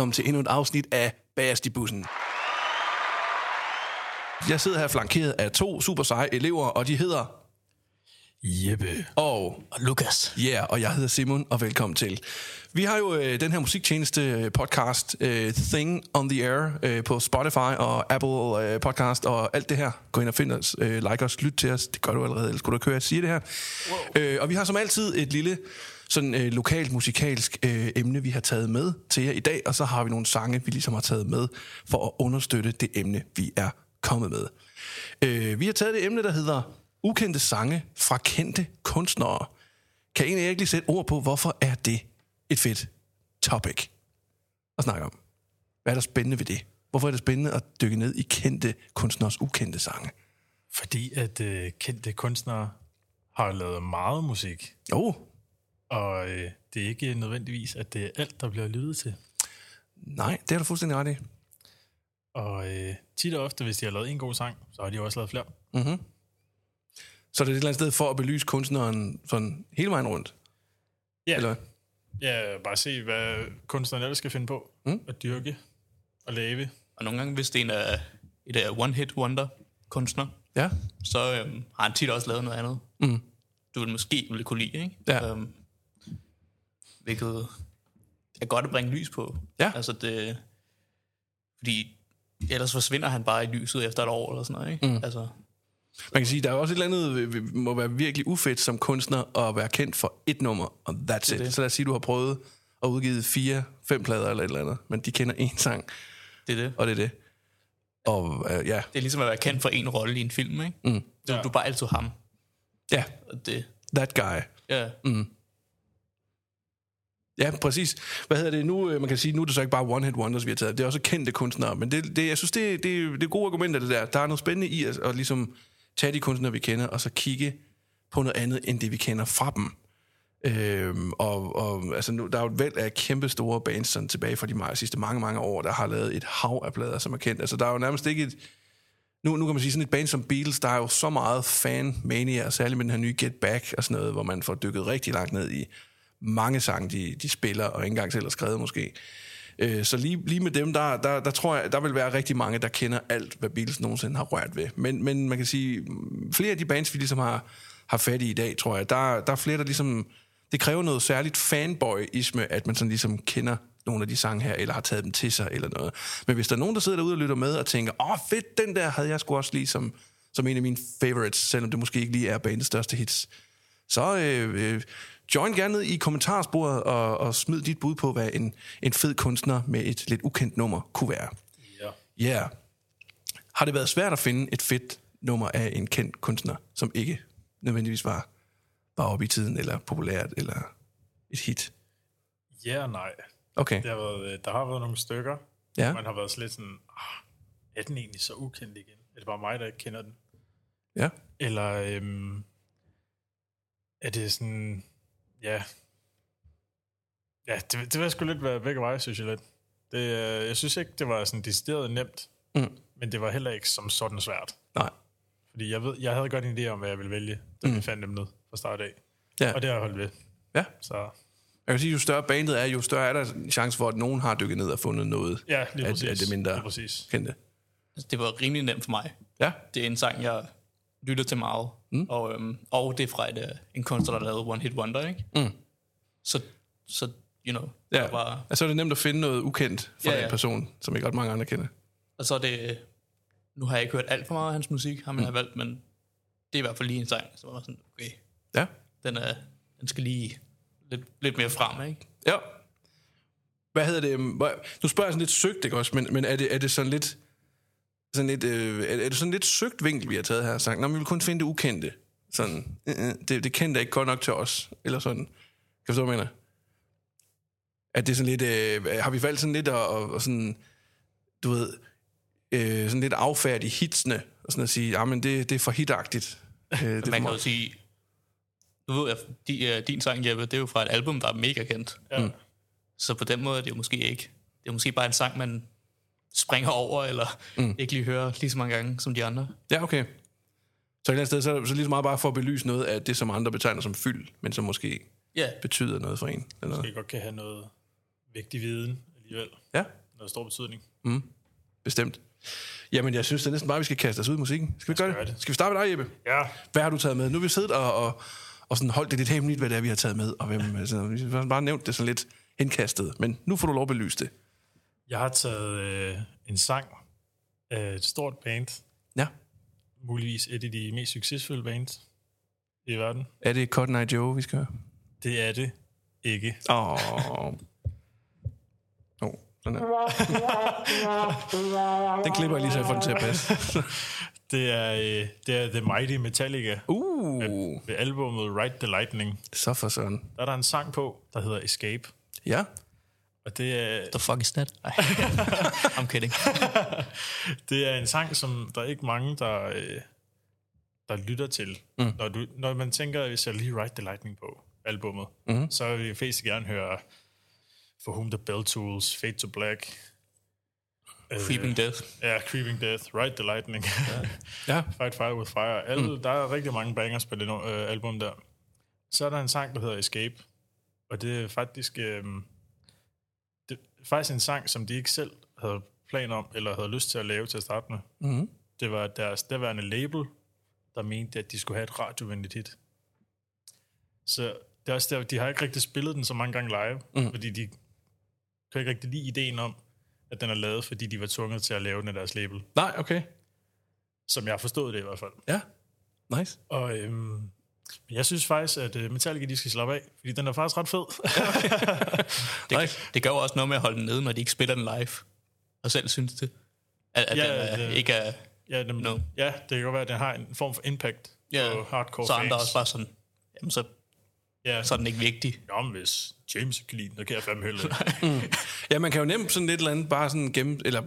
velkommen til endnu et afsnit af Bagerst i bussen. Jeg sidder her flankeret af to super seje elever, og de hedder... Jeppe. Og Og Lukas. Ja, yeah, og jeg hedder Simon, og velkommen til. Vi har jo øh, den her musiktjeneste øh, podcast, øh, Thing on the Air, øh, på Spotify og Apple øh, Podcast og alt det her. Gå ind og find os, øh, like os, lyt til os. Det gør du allerede, ellers skulle du køre og sige det her. Wow. Øh, og vi har som altid et lille sådan øh, lokalt musikalsk øh, emne, vi har taget med til jer i dag, og så har vi nogle sange, vi ligesom har taget med for at understøtte det emne, vi er kommet med. Øh, vi har taget det emne, der hedder ukendte sange fra kendte kunstnere. Kan jer ikke lige sætte ord på, hvorfor er det et fedt topic at snakke om? Hvad er der spændende ved det? Hvorfor er det spændende at dykke ned i kendte kunstners ukendte sange? Fordi at øh, kendte kunstnere har lavet meget musik, Oh, og øh, det er ikke nødvendigvis, at det er alt, der bliver lyttet til. nej, det har du fuldstændig ret i. Og øh, tit og ofte, hvis de har lavet en god sang, så har de jo også lavet flere. Mm-hmm. Så det er et eller andet sted for at belyse kunstneren sådan hele vejen rundt? Ja, Eller? ja bare se, hvad kunstneren ellers skal finde på Mm. at dyrke og lave. Og nogle gange, hvis det er en af et af one-hit wonder-kunstner, Ja. så øhm, har han tit også lavet noget andet. Mm. Du vil måske ville kunne lide, ikke? Ja. Øhm, hvilket er godt at bringe lys på. Ja. Altså det... Fordi ellers forsvinder han bare i lyset efter et år eller sådan noget, ikke? Mm. Altså, Man kan sige, der er også et eller andet, må være virkelig ufedt som kunstner at være kendt for et nummer, og that's it. det. Så lad os sige, du har prøvet at udgive fire, fem plader eller et eller andet, men de kender én sang, det er det. og det er det. Og øh, ja, Det er ligesom at være kendt for en rolle i en film, ikke? Mm. Du, Ja. du er bare altid ham. ja, Og det, that guy. ja. Ja, præcis. Hvad hedder det nu? Øh, man kan sige, nu er det så ikke bare one hit wonders, vi har taget. Det er også kendte kunstnere. Men det, det, jeg synes, det, det, det er gode argumenter, det der. Der er noget spændende i at, at ligesom tage de kunstnere, vi kender, og så kigge på noget andet, end det vi kender fra dem. Øhm, og, og altså nu, der er jo et væld af kæmpe store bands sådan, tilbage fra de meget, sidste mange, mange år, der har lavet et hav af plader, som er kendt. Altså der er jo nærmest ikke et... Nu, nu kan man sige, sådan et band som Beatles, der er jo så meget fan-mania, særligt med den her nye Get Back og sådan noget, hvor man får dykket rigtig langt ned i mange sange, de, de spiller, og ikke engang selv har skrevet måske. Øh, så lige, lige med dem, der, der, der tror jeg, der vil være rigtig mange, der kender alt, hvad Beatles nogensinde har rørt ved. Men, men man kan sige, flere af de bands, vi ligesom har, har fat i i dag, tror jeg, der, der er flere, der ligesom... Det kræver noget særligt fanboyisme, at man sådan ligesom kender nogle af de sange her, eller har taget dem til sig, eller noget. Men hvis der er nogen, der sidder derude og lytter med og tænker, åh fedt, den der havde jeg sgu også lige som, som en af mine favorites, selvom det måske ikke lige er bandets største hits, så øh, øh, join gerne ned i kommentarsporet og, og smid dit bud på, hvad en, en fed kunstner med et lidt ukendt nummer kunne være. Ja. Yeah. Har det været svært at finde et fedt nummer af en kendt kunstner, som ikke nødvendigvis var, var oppe i tiden, eller populært, eller et hit? Ja og nej. Okay, Det har været, øh, der har været nogle stykker, ja, man har været lidt sådan, ah, er den egentlig så ukendt igen? Er det bare mig, der ikke kender den? ja. Eller øhm, er det sådan, ja, ja, det, det vil sgu lidt være begge veje, synes jeg lidt. Det, øh, jeg synes ikke, det var sådan decideret nemt, Mm. men det var heller ikke som sådan svært. Nej. Fordi jeg, ved, jeg havde godt en idé om, hvad jeg ville vælge, da mm. vi fandt dem ned fra start af. Ja. Og det har jeg holdt ved. Ja. Så Jeg kan sige, jo større bandet er, jo større er der en chance for, at nogen har dykket ned og fundet noget ja, lige af, præcis. af det mindre Lige præcis. kendte. Altså, det var rimelig nemt for mig. Ja, Det er en sang, jeg lytter til meget. Mm. Og, øhm, og det er fra et, øh, en kunstner, der lavede One Hit Wonder, ikke? Mm. Så, så, you know, ja. der var, Altså er det nemt at finde noget ukendt for Ja, ja, en person, som ikke ret mange andre kender. og så er det, nu har jeg ikke hørt alt for meget af hans musik, har man mm. valgt, men det er i hvert fald lige en sang, som var sådan, okay, Ja, den, er, den skal lige lidt, lidt mere frem, ikke? Ja. Hvad hedder det? Nu spørger jeg sådan lidt søgt, ikke også? Men, men er, det, er det sådan lidt... Sådan lidt øh, er, er det sådan lidt søgt vinkel, vi har taget her? Sagt, Nå, men vi vil kun finde det ukendte. Sådan, øh, øh, det, det kendte er ikke godt nok til os. Eller sådan. Kan du forstå, hvad jeg mener? At det er sådan lidt, øh, har vi valgt sådan lidt og, og, og sådan, du ved, øh, sådan lidt affærdige hitsene, og sådan at sige, ja, men det, det er for hitagtigt. Øh, det er Man for kan jo sige, nu ved jeg, di, uh, din sang, Jeppe, det er jo fra et album, der er mega kendt. Ja. Mm. Så på den måde er det jo måske ikke. Det er måske bare en sang, man springer over, eller mm. ikke lige hører lige så mange gange som de andre. Ja, okay. Så et eller andet sted, så, er så lige så meget bare for at belyse noget af det, som andre betegner som fyld, men som måske Ja, betyder noget for en. Eller noget. Det godt kan have noget vigtig viden alligevel. Ja, Noget stor betydning. bestemt. Jamen, jeg synes det er næsten bare, vi skal kaste os ud i musikken. Skal vi gøre gøre det? det. Skal vi starte med dig, Jeppe? Ja, Hvad har du taget med? Nu har vi siddet og, og, og sådan holdt det lidt hemmeligt, hvad det er, vi har taget med. Og hvem, altså, vi har bare nævnt det sådan lidt henkastet. Men nu får du lov at belyse det. Jeg har taget øh, en sang af et stort band. Ja. Muligvis et af de mest succesfulde bands i verden. Er det Cotton Eye Joe, vi skal høre? Det er det ikke. Åh. Oh. Oh, sådan her. Den klipper jeg lige, så jeg får den til at passe. Det er, øh, det er The Mighty Metallica. Uh, Ved albumet Ride the Lightning. så for sådan. Der er der en sang på, der hedder Escape. Ja, Og det er, the fuck is that? I'm kidding. det er en sang, som der er ikke mange, der, øh, der lytter til. Mm. Når, du, når man tænker, hvis jeg lige Ride the Lightning på albummet, mm. så vil jeg flest gerne høre For Whom the Bell Tools, Fade to Black, Creeping Death. ja, Creeping Death, Ride the Lightning, ja. Fight Fire with Fire. Alle, mm. Der er rigtig mange bangers på det øh, album der. Så er der en sang, der hedder Escape, og det er faktisk, øh, faktisk en sang, som de ikke selv havde planer om, eller havde lyst til at lave til at starte med. Mm-hmm. Det var deres daværende label, der mente, at de skulle have et radiovenligt hit. Så det er også der, de har ikke rigtig spillet den så mange gange live, mm. fordi de kan ikke rigtig lide ideen om, at den er lavet, fordi de var tvunget til at lave den af deres label. Nej, okay. Som jeg har forstået det i hvert fald. Ja, nice. Og øhm, jeg synes faktisk, at uh, Metallica de skal slappe af, fordi den er faktisk ret fed. Det, Nice. det gør jo også noget med at holde den nede, når de ikke spiller den live. Og selv synes det. At, at Ja, den er, det- ikke er... ja, den, No. ja, det kan godt være, at den har en form for impact Ja, på hardcore så andre fans. også bare sådan... Jamen, så, ja, så er den ikke vigtig. Jamen, hvis James kan lide den, så kan jeg fandme hælde det. Ja, man kan jo nemt sådan lidt eller andet bare sådan gemme, eller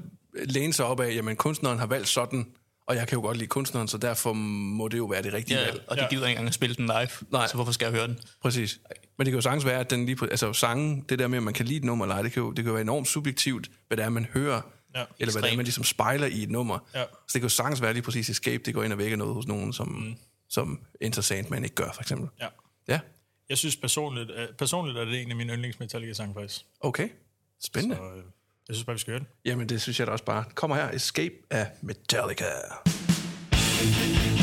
læne sig op af, jamen kunstneren har valgt sådan, og jeg kan jo godt lide kunstneren, så derfor må det jo være det rigtige Ja, valg. og de Ja. gider ikke engang at spille den live. Nej. Så hvorfor skal jeg høre den? Præcis. Men det kan jo sagtens være, at den lige... på- Altså sangen, det der med, at man kan lide et nummer eller ej, det kan jo, det kan jo være enormt subjektivt, hvad det er, man hører. Ja, eller hvad det er, man ligesom spejler i et nummer. Ja. Så det kan jo sagtens være lige præcis Escape, det går ind og vækker noget hos nogen, som, mm. som Enter Sandman ikke gør, for eksempel. ja. Ja, Jeg synes personligt, øh, personligt er det en af mine yndlings Metallica-sange faktisk. okay. Spændende. Så, øh, jeg synes bare, vi skal høre den. Jamen, det synes jeg da også bare. Kommer her, Escape af Metallica. Pain,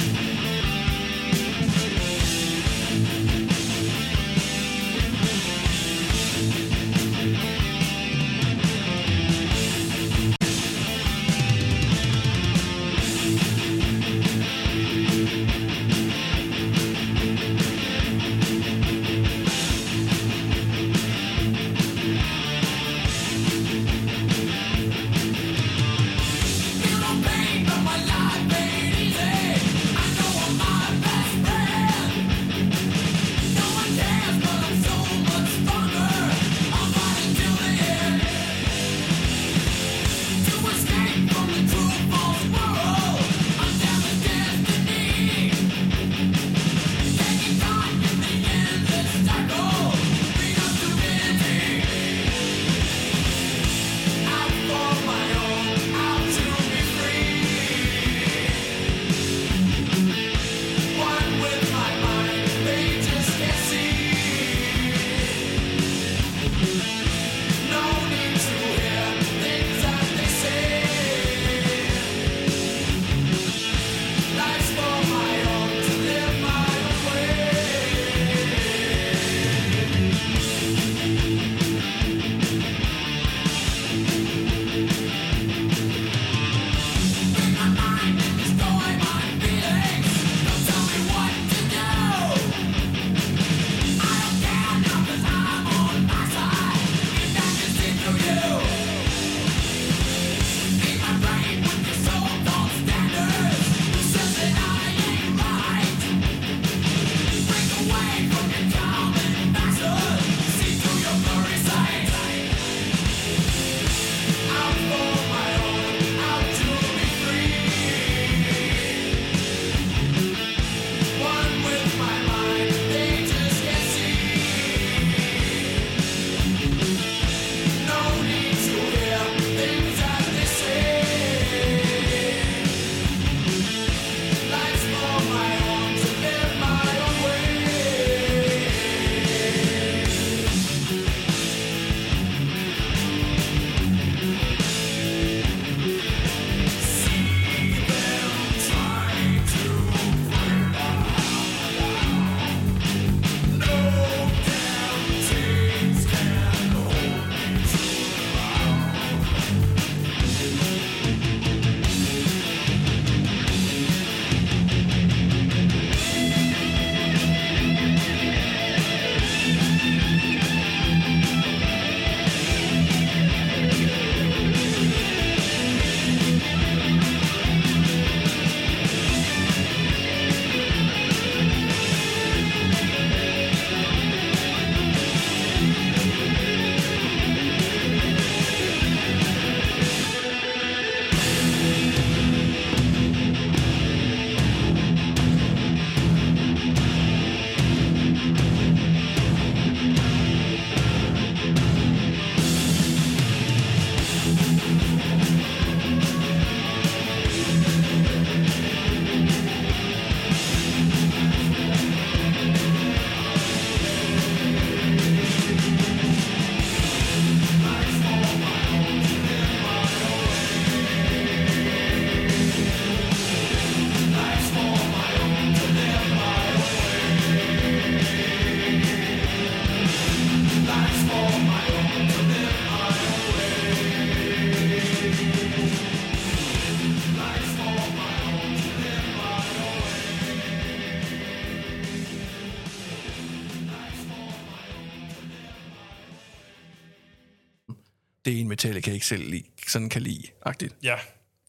Metallica ikke selv lide, sådan kan lide, agtigt. Ja,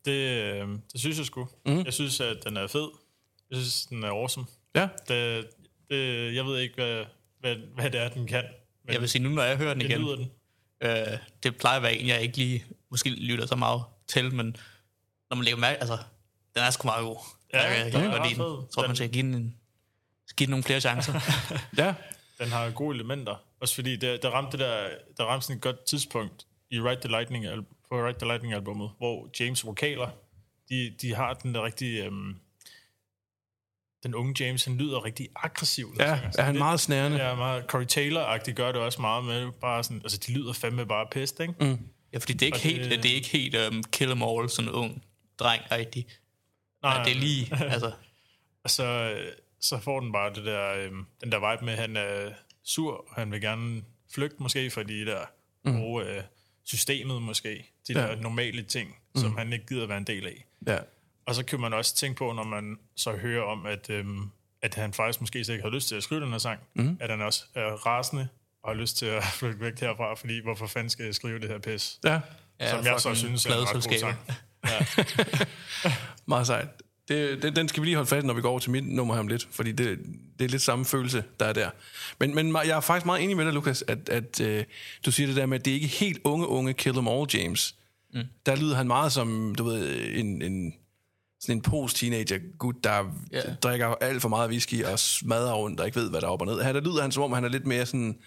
det, øh, det synes jeg sgu. Mm. Jeg synes, at den er fed. Jeg synes, den er awesome. Ja, Det, det, jeg ved ikke, hvad, hvad, hvad det er, den kan. Men Jeg vil sige, nu når jeg hører den det igen, lyder den. øh, det plejer at være en, jeg ikke lige måske lytter så meget til, men når man lægger mærke, altså, den er sgu meget god. Ja, jeg, jeg, den kan er godt ret lide den. tror, man skal give den, en, skal give den nogle flere chancer. ja, Den har gode elementer. Også fordi, der, der ramte det der, der ramte sådan et godt tidspunkt i Ride the Lightning, på Ride the Lightning albumet, hvor James vokaler, de, de har den der rigtig, øhm, den unge James, han lyder rigtig aggressiv. ja, synger. er han Det- meget snærende. Ja, meget Corey Taylor-agtigt gør det også meget med, bare sådan, altså de lyder fandme bare pest, ikke? Mm. ja, fordi det er ikke Og det- helt, det er ikke helt um, kill em all, sådan en ung dreng rigtig. Nej, Nej, det er lige, altså, Og så, øh, så får den bare det der, øhm, den der vibe med, at han er sur, og han vil gerne flygte måske fra de der mm. gode øh, systemet måske, de Ja. der normale ting, mm. som han ikke gider være en del af. Ja. Og så kan man også tænke på, når man så hører om, at, øhm, at han faktisk måske slet ikke har lyst til at skrive den her sang, mm. at han også er rasende og har lyst til at flytte væk herfra, fordi hvorfor fanden skal jeg skrive det her pis? Ja, ja, som jeg så synes er en ret god sang. meget sejt. Det, det, den skal vi lige holde fast når vi går over til mit nummer her om lidt, fordi det, det er lidt samme følelse, der er der. Men, men jeg er faktisk meget enig med dig, Lukas, at, at øh, du siger det der med, at det er ikke helt unge, unge Kill Them All James. Mm. Der lyder han meget som, du ved, en, en, sådan en post-teenager gut, der yeah. drikker alt for meget whisky og smadrer rundt og ikke ved, hvad der er op og ned. Her der lyder han som om, han er lidt mere sådan,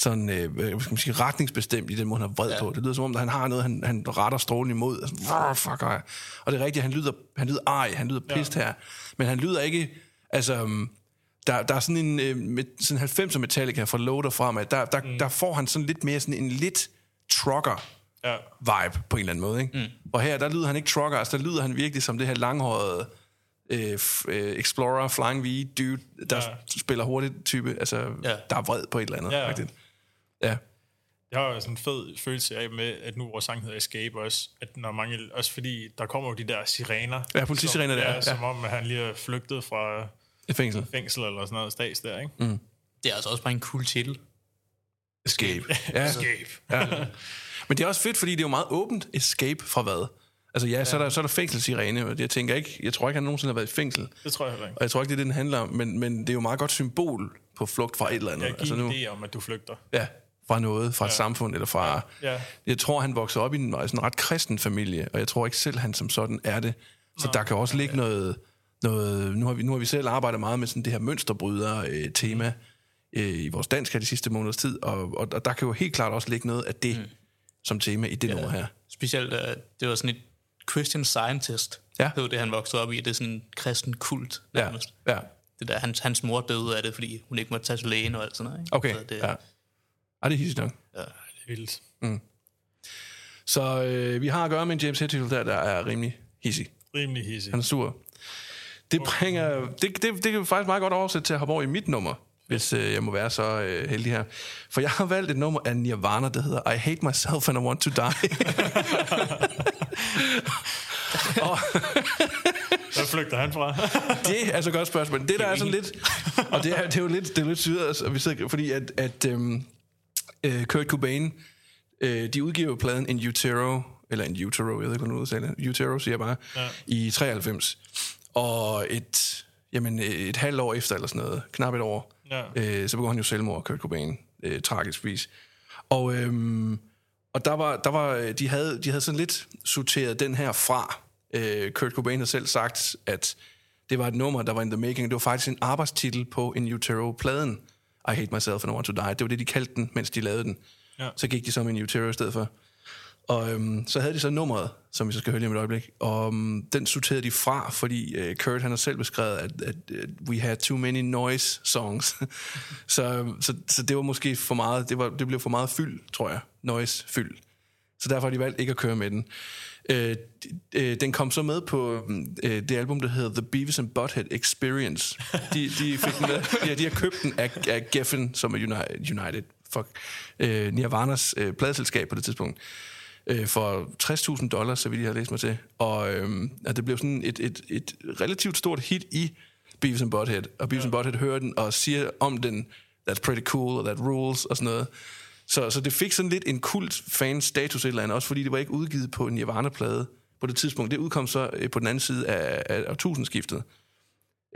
sådan øh, hvad skal man sige, retningsbestemt i den måde, han er vred ja. på. Det lyder som om, at han har noget, han, han retter strålen imod. Altså, "Hvor fuck ej." Og det er rigtigt, han lyder, han lyder ej, han lyder pist ja. her. Men han lyder ikke, altså, um, der, der er sådan en øh, med, sådan 90'er Metallica fra Loader frem, at der, der, mm. der får han sådan lidt mere sådan en lidt trucker Ja. vibe på en eller anden måde. Ikke? Mm. Og her, der lyder han ikke trucker, altså der lyder han virkelig som det her langhårede øh, øh, Explorer, Flying V dude, der ja. spiller hurtigt type, altså Ja. der er vred på et eller andet. Ja. rigtigt. Ja. Jeg har jo sådan en fed følelse af med, at nu vores sang hedder Escape også, at når mange, også fordi der kommer jo de der sirener. Ja, politisirener der, Ja, ja. som om, at han lige er flygtet fra Et fængsel. fængsel eller sådan noget stats der, ikke? Mm. Det er altså også bare en cool titel. Escape. Ja. Escape. ja. Men det er også fedt, fordi det er jo meget åbent. Escape fra hvad? Altså ja, så er der, så er der fængselssirene, og jeg tænker ikke, jeg tror ikke, han nogensinde har været i fængsel. Det tror jeg heller ikke. Og jeg tror ikke, det er det, den handler om, men, men det er jo meget godt symbol på flugt fra et eller andet. Jeg giver altså nu, idé om, at du flygter. ja, fra noget, fra et samfund, eller fra... Ja. Jeg tror, han voksede op i en, sådan en ret kristen familie, og jeg tror ikke selv, han som sådan er det. Så Nå, der kan også ligge noget... noget nu, har vi, nu har vi selv arbejdet meget med sådan det her mønsterbryder-tema øh, i vores dansk her de sidste måneders tid, og, og, og der kan jo helt klart også ligge noget af det mm. som tema i det ja. nummer her. Specielt, uh, det var sådan et Christian Scientist. Ja. Det var det, han voksede op i. Det er sådan en kristen kult, Ja, nærmest. ja. Det der, hans, hans mor døde af det, fordi hun ikke måtte tage til lægen og alt sådan noget. Ikke? Okay, Så det, ja. Ej, det er hissigt nok. Det er vildt. Så øh, vi har at gøre med en James Hetfield der, der er rimelig hissig. Rimelig hissig. Han er sur. Det bringer... Det, det, det kan faktisk meget godt oversætte til at hoppe over i mit nummer, hvis øh, jeg må være så øh, heldig her. For jeg har valgt et nummer af Nirvana, der hedder I Hate Myself and I Want to Die. og Hvad flygter han fra? det er så et godt spørgsmål. Det der er sådan lidt... Og det er, det er jo lidt, det er lidt syret, altså, vi fordi at, at øhm, øh, Kurt Cobain, øh, de udgiver pladen In Utero, eller In Utero, jeg ved ikke, hvordan udtaler det. Utero, siger jeg bare, ja. i 93. Og et, jamen, et halvt år efter, eller sådan noget, knap et år, Ja. øh, så begår han jo selvmord, Kurt Cobain, øh, tragisk vis. Og, øhm, og der var, der var, de, havde, de havde sådan lidt sorteret den her fra. Øh, Kurt Cobain havde selv sagt, at det var et nummer, der var in the making. Det var faktisk en arbejdstitel på In Utero-pladen. I Hate Myself and I Want to Die. Det var det, de kaldte den, mens de lavede den. Ja. Så gik de så med In Utero i stedet for. Og øhm, så havde de så nummeret, som vi så skal høre lige om et øjeblik. Og øhm, den sorterede de fra, fordi øh, Kurt han har selv beskrevet, at, at, at we had too many noise songs. så, så, så det var måske for meget, det, var, det blev for meget fyld, tror jeg. Noise fyld. Så derfor har de valgt ikke at køre med den. Øh, øh, den kom så med på øh, det album, der hedder The Beavis and Butthead Experience. De, de, fik den med, ja, de har købt den af, af Geffen, som er United, fuck, øh, Nirvanas øh, pladeselskab på det tidspunkt øh, for 60.000 dollars, så vidt jeg har læst mig til. Og øh, det blev sådan et, et, et relativt stort hit i Beavis and Butthead. Og Beavis and Butthead hører den og siger om den, that's pretty cool, og that rules, og sådan noget. Så, så det fik sådan lidt en kult fan status et eller andet, også fordi det var ikke udgivet på en Nirvana-plade på det tidspunkt. Det udkom så øh, på den anden side af, af, af tusindskiftet.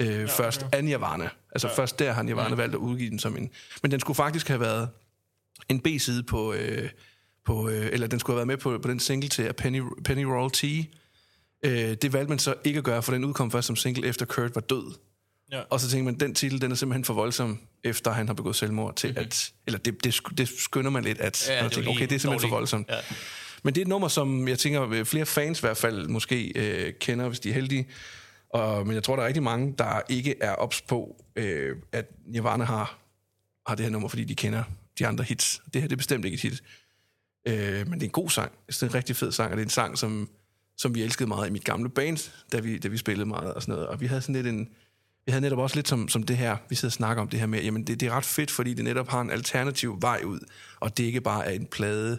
Øh, ja, først okay. af Nirvana. Altså ja. først der har Nirvana ja. valgt at udgive den som en... Men den skulle faktisk have været en B-side på... Øh, på øh, eller den skulle have været med på, på den single til Penny, Penny Roll T. Øh, det valgte man så ikke at gøre, for den udkom først som single efter Kurt var død. Ja. Og så tænker man, den titel, den er simpelthen for voldsom, efter han har begået selvmord, til mm-hmm. at... Eller det, det, det skynder man lidt, at... Ja, tænker, okay, det er simpelthen dårlig. for voldsomt. Ja. Men det er et nummer, som jeg tænker, øh, flere fans i hvert fald måske øh, kender, hvis de er heldige. Og, men jeg tror, der er rigtig mange, der ikke er ops på, øh, at Nirvana har, har det her nummer, fordi de kender de andre hits. Det her det er bestemt ikke et hit. Øh, men det er en god sang. Det er en rigtig fed sang, og det er en sang, som, som vi elskede meget i mit gamle band, da vi, da vi spillede meget og sådan noget. Og vi havde sådan lidt en... Vi havde netop også lidt som, som det her, vi sidder og snakker om det her med, jamen det, det er ret fedt, fordi det netop har en alternativ vej ud, og det ikke bare er en plade,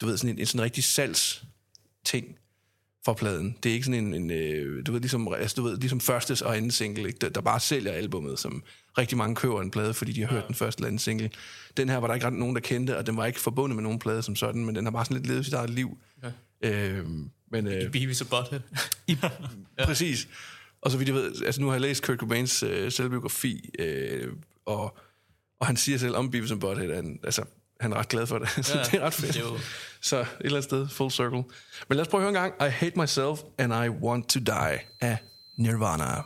du ved, sådan en, en sådan rigtig salgs ting for pladen. Det er ikke sådan en, en øh, du ved, ligesom, altså, du ved, ligesom første og anden single, ikke? Der, der bare sælger albummet, som rigtig mange køber en plade, fordi de har hørt ja. den første eller anden single. Den her var der ikke ret nogen, der kendte, og den var ikke forbundet med nogen plade som sådan, men den har bare sådan lidt levet sit eget liv. Ja. Øh, men, øh, I Beavis og Butthead. I, ja. Præcis. Og så vidt jeg ved, altså nu har jeg læst Kurt Cobains øh, selvbiografi, øh, og, og han siger selv om Beavis and Butthead, at han, altså, han er ret glad for det. så ja, det er ret fedt. Det er jo... Så et eller andet sted, full circle. Men lad os prøve at høre en gang. I Hate Myself and I Want to Die af Nirvana.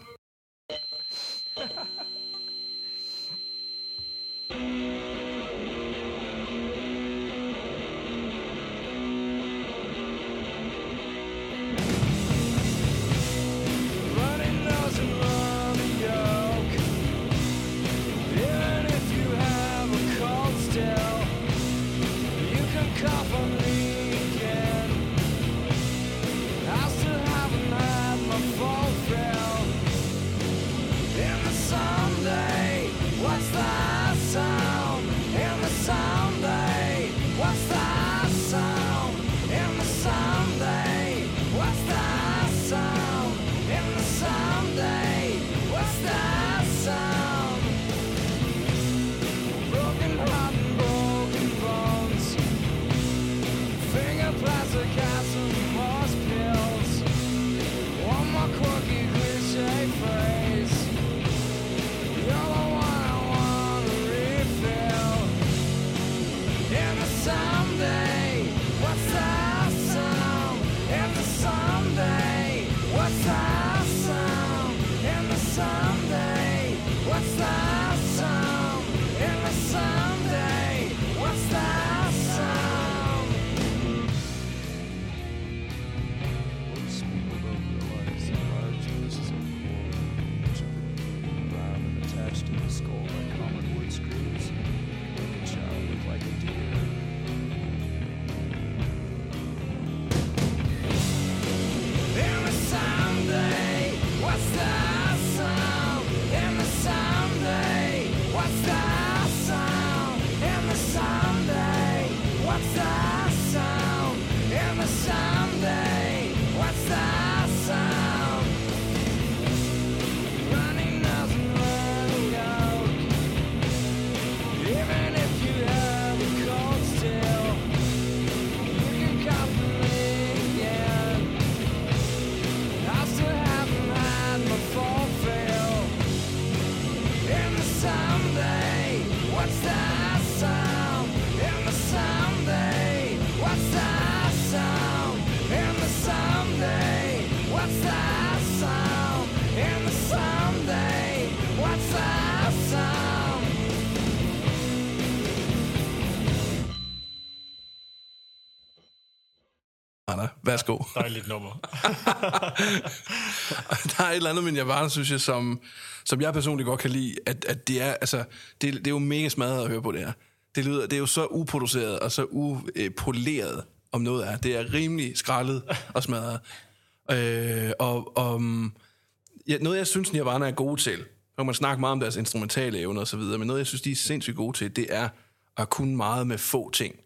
Værsgo. Dejligt nummer. der er et eller andet med Nirvana, synes jeg, som, som jeg personligt godt kan lide, at, at det er, altså, det, det er jo mega smadret at høre på det her. Det, lyder, det er jo så uproduceret og så upoleret, om noget er. Det er rimelig skrællet og smadret. Øh, og og ja, noget, jeg synes, Nirvana er gode til, så kan man snakke meget om deres instrumentale evner og så videre, men noget, jeg synes, de er sindssygt gode til, det er at kunne meget med få ting.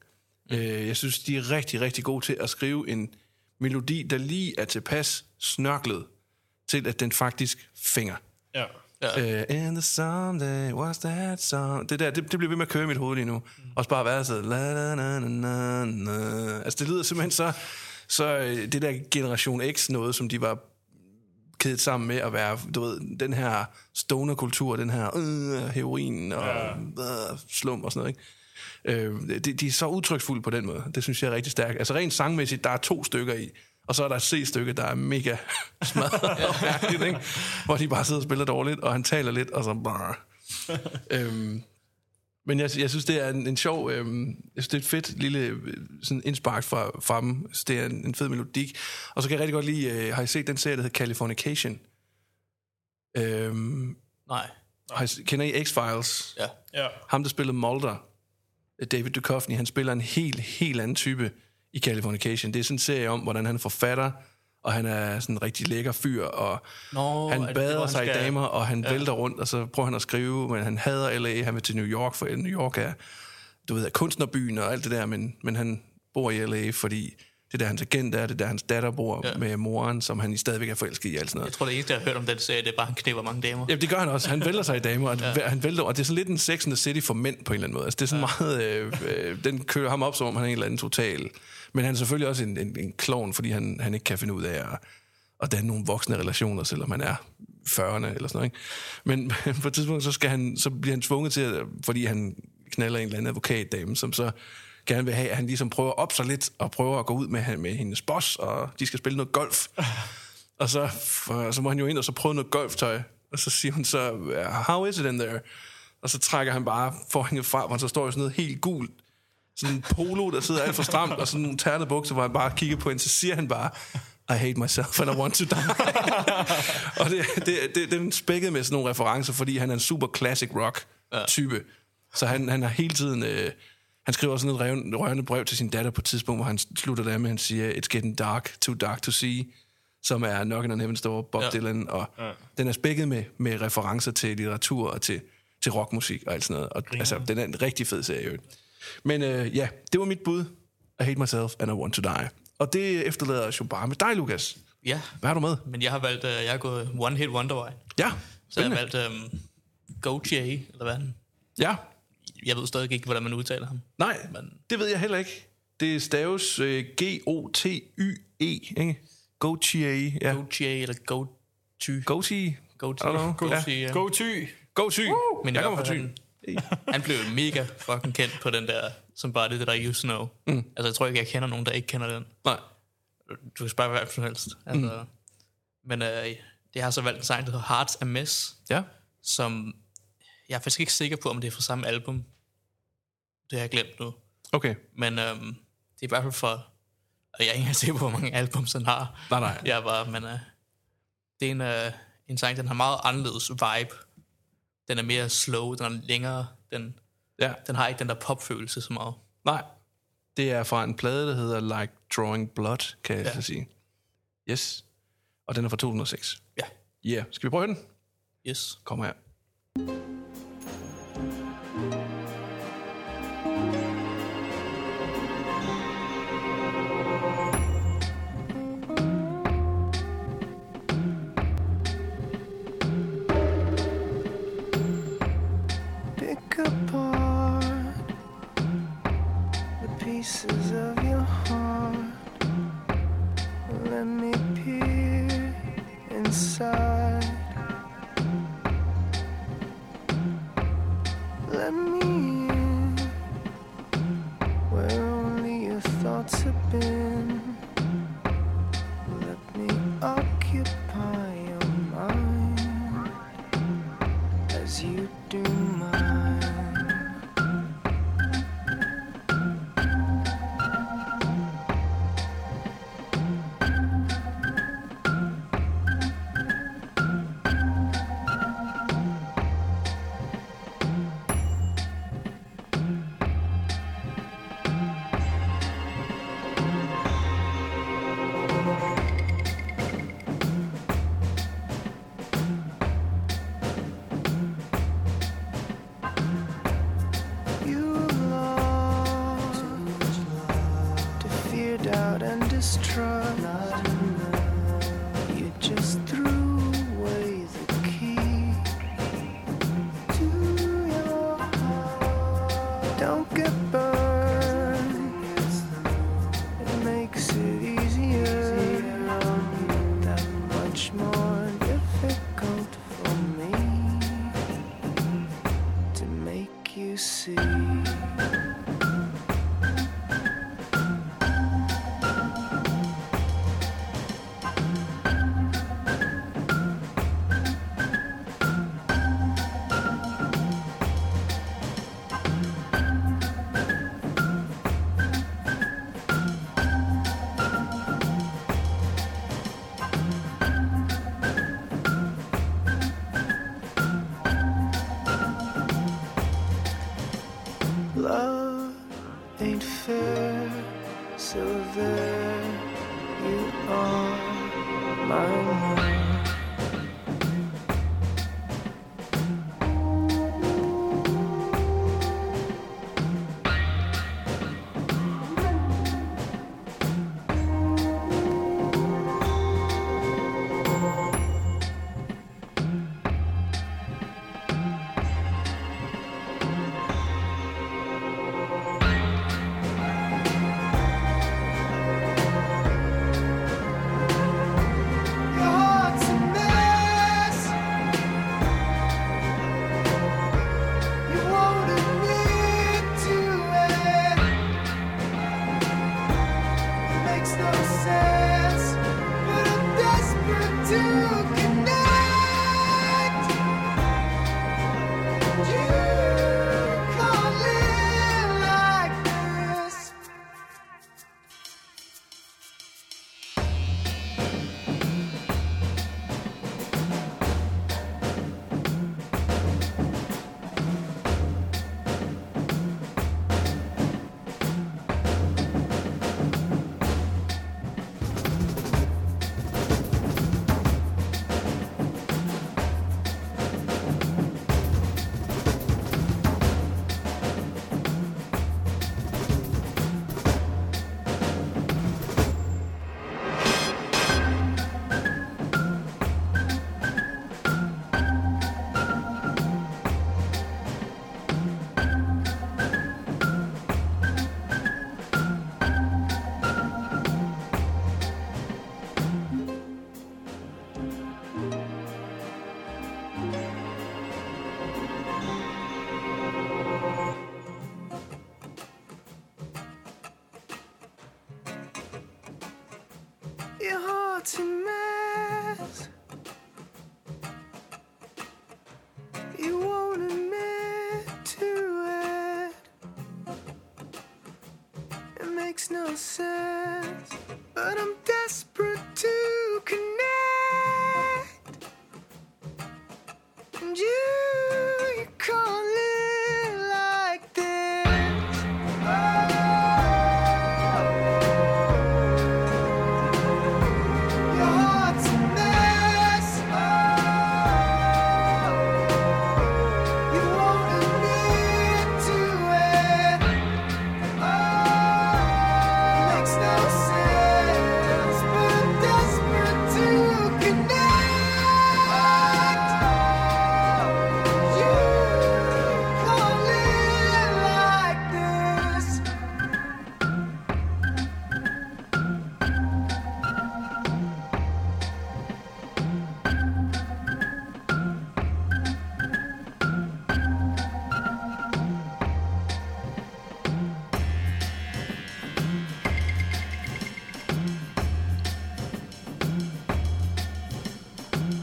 Mm. Øh, jeg synes, de er rigtig, rigtig gode til at skrive en melodi, der lige er tilpas snørklet til, at den faktisk fænger. Ja. Ja. Uh, in the someday, what's that song? Det der, det, det bliver ved med at køre i mit hoved lige nu. Mm. Og bare være så... La, la, la, la, la. Altså, det lyder simpelthen så... Så øh, det der Generation X noget, som de var kædet sammen med at være, du ved, den her stoner-kultur, den her øh, heroin og Ja. øh, slum og sådan noget, ikke? Øh, de, de er så udtryksfulde på den måde. Det synes jeg er rigtig stærkt. Altså rent sangmæssigt, der er to stykker i, og så er der et C-stykke, der er mega smadret og mærkeligt, ikke? hvor de bare sidder og spiller dårligt, og han taler lidt, og så bare... øhm, men jeg, jeg synes, det er en, en sjov... Øhm, jeg synes, det er et fedt lille øh, sådan indspark fra, fra dem. Det er en, en fed melodik. Og så kan jeg rigtig godt lide... Øh, har I set den serie, der hedder Californication? Øhm, Nej. har I, kender I X-Files? Ja. Ja. Ham, der spillede Mulder, David Duchovny, han spiller en helt, helt anden type i Californication. Det er sådan en serie om, hvordan han er forfatter, og han er sådan en rigtig lækker fyr, og Nå, han det det, bader hvor han sig i skal- damer, og han ja. vælter rundt, og så prøver han at skrive, men han hader LA, han vil til New York, for New York er, du ved, er kunstnerbyen og alt det der, men, men han bor i LA, fordi det er der hans agent er, det er der hans datter bor ja. Med moren, som han stadigvæk er forelsket i, alt sådan noget. Jeg tror, det eneste, jeg har hørt om den serie, det er bare, at han knæpper mange damer. Ja, det gør han også. Han vælter sig i damer, og ja. han vælter, og det er sådan lidt en Sex and the City for mænd på en eller anden måde. Altså, det er sådan ja. meget... Øh, øh, den kører ham op, som om han er en eller anden total. Men han er selvfølgelig også en, en, en klovn, fordi han, han ikke kan finde ud af at, at danne nogle voksne relationer, selvom han er 40'erne eller sådan noget. Ikke? Men, men på et tidspunkt, så, skal han, så bliver han tvunget til, at, fordi han knaller en eller anden advokatdame, som så gerne vil have, at han ligesom prøver op sig lidt, og prøver at gå ud med, med hendes boss, og de skal spille noget golf. Og så, for, så må han jo ind og så prøve noget golftøj. Og så siger hun så, how is it in there? Og så trækker han bare forhænget fra, hvor han så står i sådan noget helt gult. Sådan en polo, der sidder alt for stramt, og sådan nogle tærnede bukser, hvor han bare kigger på hende. Så siger han bare, I hate myself and I want to die. og det, det, det, er spækket med sådan nogle referencer, fordi han er en super classic rock type. Så han, han har hele tiden... Øh, han skriver sådan et rørende, rørende brev til sin datter på et tidspunkt, hvor han slutter der med, at han siger, It's getting dark, too dark to see, som er Knockin' on Heaven's Door, Bob ja. Dylan, og ja. den er spækket med, med referencer til litteratur og til, til rockmusik og alt sådan noget. Og, altså, den er en rigtig fed serie. Men øh, ja, det var mit bud. I hate myself and I want to die. Og det efterlader os jo bare med dig, Lukas. Ja, Hvad har du med? men jeg har valgt, uh, jeg har gået One Hit Wondervej. Ja, Så jeg har spændende. valgt um, Go J, eller hvad. Ja, Jeg ved stadig ikke, hvordan man udtaler ham. nej, Men- det ved jeg heller ikke. Det staves øh, G-O-T-Y-E, ikke? Gautier, ja. Go J, eller Go Ty. Goatee. Go I don't know. Go Ja. Ty, ja. Go ty. Goatee. Men i jeg kommer fra Thy. han, blev mega fucking kendt på den der, som bare det der You Know. Mm. Altså, jeg tror ikke, jeg kender nogen, der ikke kender den. Nej. Du kan spørge hvad som helst. Altså, mm. Men øh, det har så valgt en sang, der hedder Hearts a Mess, Ja. som jeg er faktisk ikke sikker på, om det er fra samme album. Det har jeg glemt nu. Okay. Men øhm, det er i hvert fald for... Og jeg er ikke engang sikker på, hvor mange albums han har. Nej, nej. Jeg bare, men øh, det er en, øh, en sang, den har meget anderledes vibe. Den er mere slow, den er længere. Den, Ja. den har ikke den der popfølelse så meget. Nej. Det er fra en plade, der hedder Like Drawing Blood, kan jeg Ja. så sige. Yes. Og den er fra 2006. Ja, Yeah. Skal vi prøve den? yes. Kom her. pick pieces of your heart. Let me peer inside. Let me in where only your thoughts have been. trust. Love promises.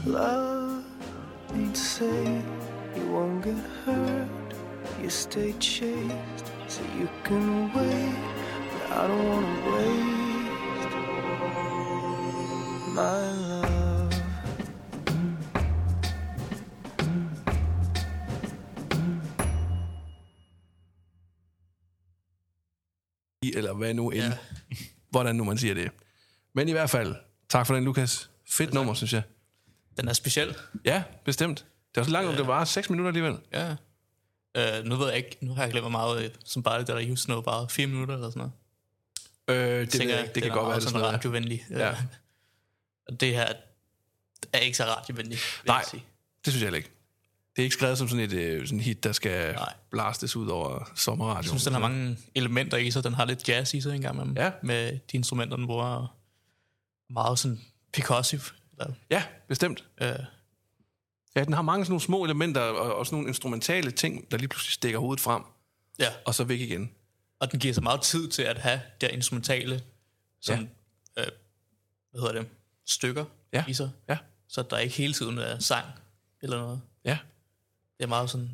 Love ain't safe, you won't get hurt. You stay chaste, so you can wait. But I don't wanna waste my love. Eller hvad nu end. Ja. Hvordan nu man siger det. Men i hvert fald, tak for den, Lukas. Fedt nummer, synes jeg. Den er speciel. Ja, bestemt. Det var så langt, om det var 6 minutter alligevel. Ja. Uh, nu ved jeg ikke, nu har jeg glemt, hvor meget øh, som bare det der Houston var bare fire minutter eller sådan noget. Øh, det, Tænker jeg, ikke. det kan godt være, det sådan noget. radiovenlig. Ja. Øh, Og det her er ikke så radiovenligt, vil Nej. jeg sige. Det synes jeg ikke. Det er ikke skrevet som sådan et øh, sådan hit, der skal Nej. blastes ud over sommerradioen. Jeg synes, den har mange elementer i sig. Den har lidt jazz i sig en gang imellem. Ja. Med de instrumenter, den bruger meget sådan percussive. Eller, Ja, bestemt. øh, Ja, den har mange sådan nogle små elementer, og, og sådan nogle instrumentale ting, der lige pludselig stikker hovedet frem, ja. og så væk igen. Og den giver så meget tid til at have der instrumentale sådan, ja. øh, hvad hedder det, stykker Ja. i sig. Ja. Så der ikke hele tiden er sang eller noget. Ja. Det er meget sådan...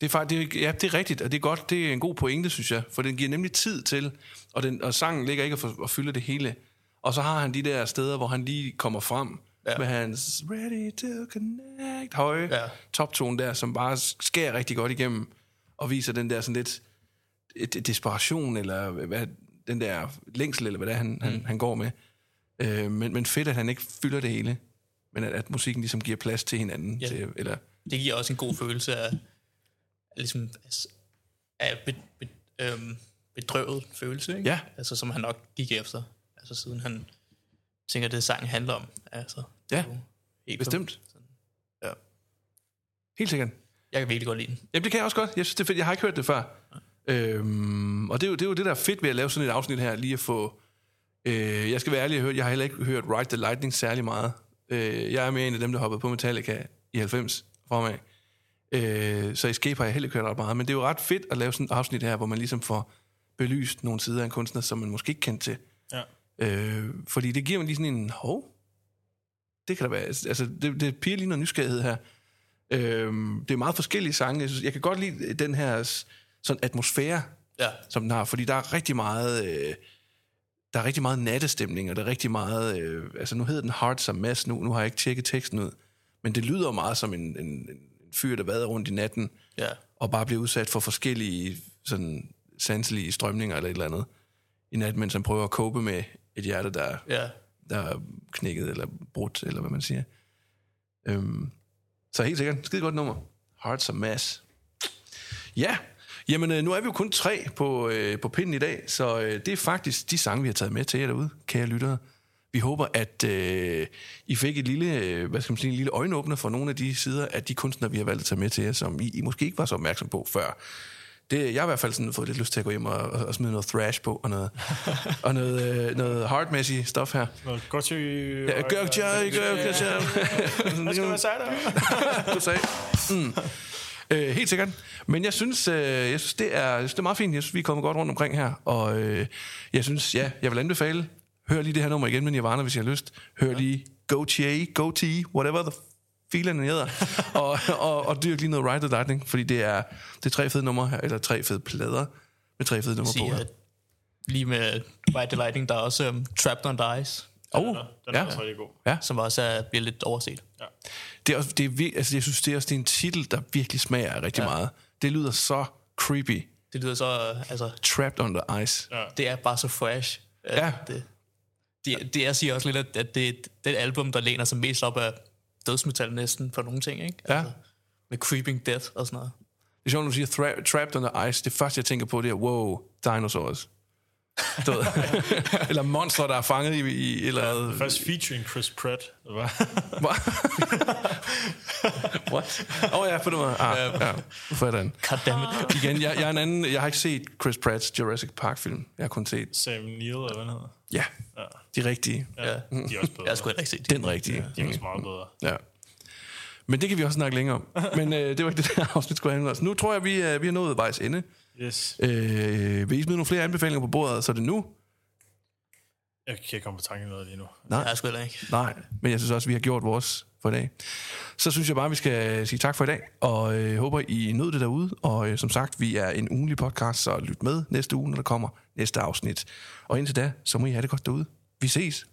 Det er, faktisk, det, er- ja, det er rigtigt, og det er godt. Det er en god pointe, synes jeg. For den giver nemlig tid til, og, den, og sangen ligger ikke og, for, og fylder det hele. Og så har han de der steder, hvor han lige kommer frem ja. Med hans ready to connect høje ja. Toptone der, som bare skærer rigtig godt igennem og viser den der sådan lidt et, et desperation, eller hvad, den der længsel, eller hvad det er, han, mm. han, han går med. Øh, men, men fedt, at han ikke fylder det hele, men at, at musikken ligesom giver plads til hinanden. Ja. Til, eller, Det giver også en god følelse af, af ligesom, af be, be, øhm, bedrøvet følelse, ikke? Ja. Altså, som han nok gik efter. Altså, siden han tænker, det sangen handler om. Altså, Ja, helt bestemt. Ja. Helt sikkert. Jeg kan virkelig godt lide den. Jamen, det kan jeg også godt. Jeg synes, det er fedt. Jeg har ikke hørt det før. Øhm, og det er, jo, det er jo det, der er fedt ved at lave sådan et afsnit her, lige at få... Øh, jeg skal være ærlig jeg har heller ikke hørt Ride the Lightning særlig meget. Øh, jeg er mere en af dem, der hoppede på Metallica i 90 fremad. Øh, så Escape har jeg heller ikke hørt ret meget. Men det er jo ret fedt at lave sådan et afsnit her, hvor man ligesom får belyst nogle sider af en kunstner, som man måske ikke kendte til. Ja. Øh, fordi det giver mig lige sådan en, hov, det kan da være, altså det, det piger lige noget nysgerrighed her. Øhm, det er meget forskellige sange. Jeg, synes, jeg kan godt lide den her sådan atmosfære, Ja. som den har, fordi der er rigtig meget, øh, der er rigtig meget nattestemning, og der er rigtig meget, øh, altså nu hedder den Hearts a Mess, nu, nu har jeg ikke tjekket teksten ud, men det lyder meget som en, en, en fyr, der vader rundt i natten, Ja. og bare bliver udsat for forskellige sådan sanselige strømninger eller et eller andet i nat, mens han prøver at cope med et hjerte, der, Ja. der er knækket eller brudt, eller hvad man siger. Øhm, så helt sikkert, skide godt nummer. Hearts a Mass. Ja, jamen øh, nu er vi jo kun tre på, øh, på pinden i dag, så øh, det er faktisk de sange, vi har taget med til jer derude, kære lyttere. Vi håber, at øh, I fik et lille, øh, hvad skal man sige, en lille øjenåbner for nogle af de sider af de kunstnere, vi har valgt at tage med til jer, som I, I måske ikke var så opmærksom på før. Det, jeg har i hvert fald sådan fået lidt lyst til at gå hjem og, og, og smide noget thrash på, og noget, og noget, øh, noget hardmæssigt stof her. Noget godt til... Ja, gør gør, gør, gør, Hvad skal man sige der? du sagde. Mm. Øh, helt sikkert. Men jeg synes, øh, jeg synes, det er, jeg synes, det er meget fint. Jeg synes, vi er kommet godt rundt omkring her. Og øh, jeg synes, ja, jeg vil anbefale, hør lige det her nummer igen med Nirvana, hvis I har lyst. Hør lige Go T, whatever the filen den hedder. og, og, og dyrk lige noget Ride the Lightning, fordi det er, det er tre fede numre her, eller tre fede plader med tre fede numre på her. lige med Ride the Lightning, der er også um, Trapped on the Ice, Oh, Den er ja. også rigtig god. som også er, bliver lidt overset. Det er også, det er, altså, jeg synes, det er også det er en titel, der virkelig smager rigtig ja. meget. Det lyder så creepy. Det lyder så, altså, Trapped on the Ice. Ja. det er bare så fresh. Ja. Det, det, det jeg siger også lidt, at- at det er det album, der læner sig mest op af dødsmetal næsten på nogle ting, ikke? Ja. Med Creeping Death og sådan noget. Det er sjovt, når du siger thra- Trapped on the Ice. Det første, jeg tænker på, det er, wow, dinosaurs. Du ved. eller monster, der er fanget i, i eller andet. Først featuring Chris Pratt. Det var. What? Åh oh, ja, på den måde. Ah, ja, for den. Goddammit. Igen, jeg, jeg, er en anden, jeg har ikke set Chris Pratts Jurassic Park-film. Jeg har kun set, Sam Neill, eller hvad han hedder. ja, Ja. De rigtige. Ja. Ja. De er også bedre. Jeg skulle ikke se det. Den rigtige. De er også meget bedre. Ja. Men det kan vi også snakke længere om. Men øh, det var ikke det der afsnit, skulle handle om. Nu tror jeg, vi, øh, vi har nået vejs ende. Yes. Øh, vil I smide nogle flere anbefalinger på bordet, så er det nu? Jeg kan ikke komme på tanke noget lige nu. Nej. Jeg skulle ikke. Nej, men jeg synes også, vi har gjort vores for i dag. Så synes jeg bare, vi skal sige tak for i dag, og øh, håber, I nød det derude. Og øh, som sagt, vi er en ugenlig podcast, så lyt med næste uge, når der kommer næste afsnit. Og indtil da, så må I have det godt derude. Vi ses.